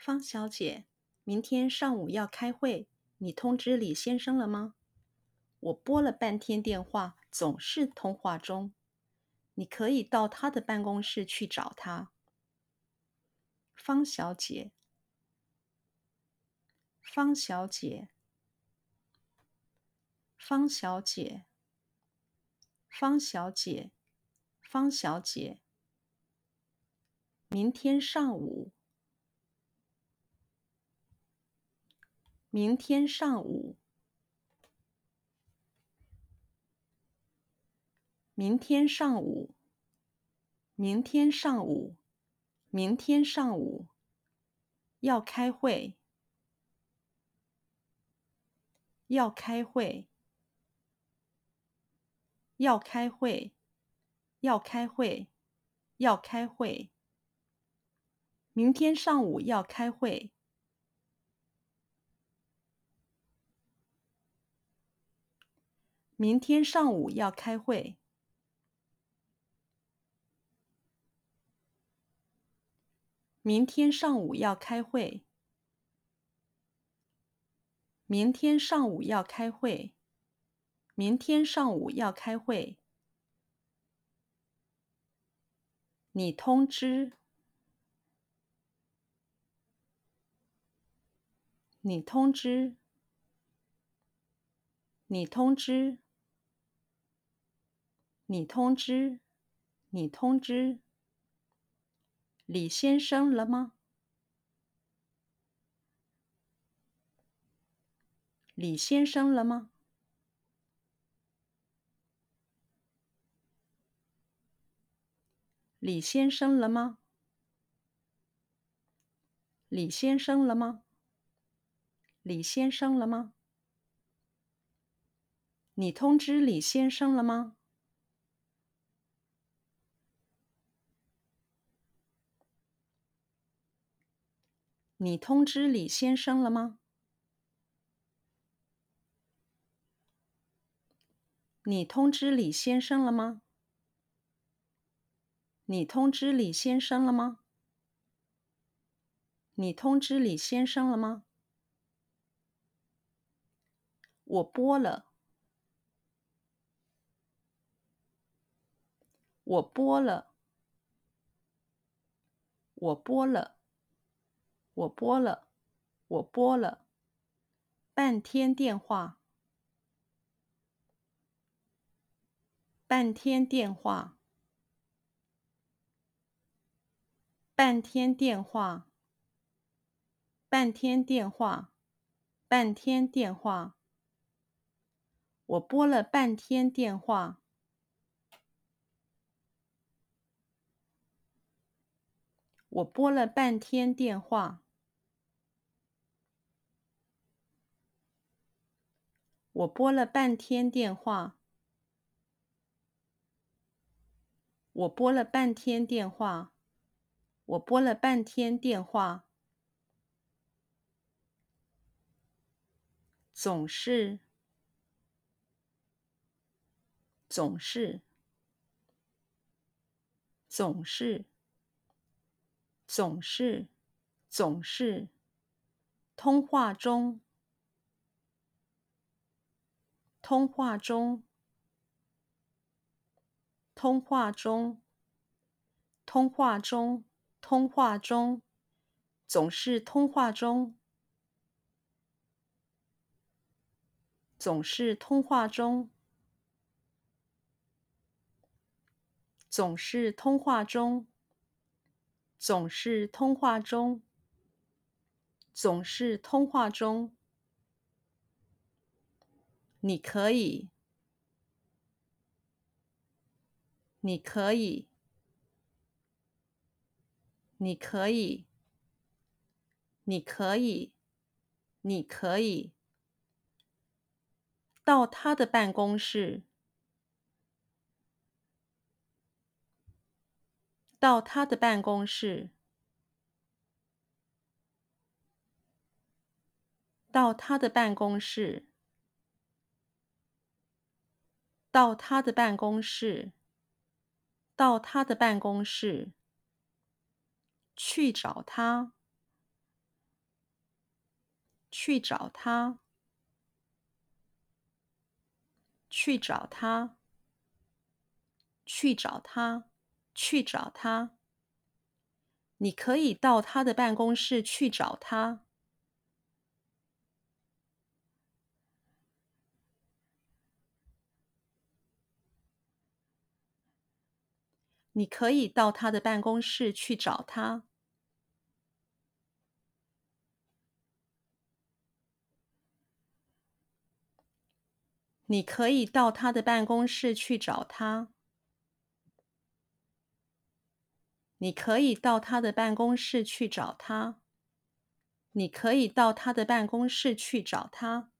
方小姐，明天上午要开会，你通知李先生了吗？我拨了半天电话，总是通话中。你可以到他的办公室去找他。方小姐，方小姐，方小姐，方小姐，方小姐。明天上午，明天上午，明天上午，明天上午，明天上午，要开会，要开会，要开会，要开会，要开会。明天上午要开会。明天上午要开会。明天上午要开会。明天上午要开会。明天上午要开会。你通知。你通知，你通知，你通知，你通知，李先生了吗？李先生了吗？李先生了吗？李先生了吗？李先生了吗？你通知李先生了吗？你通知李先生了吗？你通知李先生了吗？你通知李先生了吗？你通知李先生了吗？我拨了，我拨了，我拨了，我拨了，我拨了，半天电话，半天电话，半天电话，半天电话，半天电话。我拨了半天电话，我拨了半天电话，我拨了半天电话，我拨了半天电话，我拨了半天电话，总是。总是，总是，总是，总是，通话中，通话中，通话中，通话中，通话中，总是通话中，总是通话中。总是通话中，总是通话中，总是通话中。你可以，你可以，你可以，你可以，你可以到他的办公室。到他的办公室，到他的办公室，到他的办公室，到他的办公室，去找他，去找他，去找他，去找他，去找他。你可以到他的办公室去找他。你可以到他的办公室去找他。你可以到他的办公室去找他。你可以到他的办公室去找他。你可以到他的办公室去找他。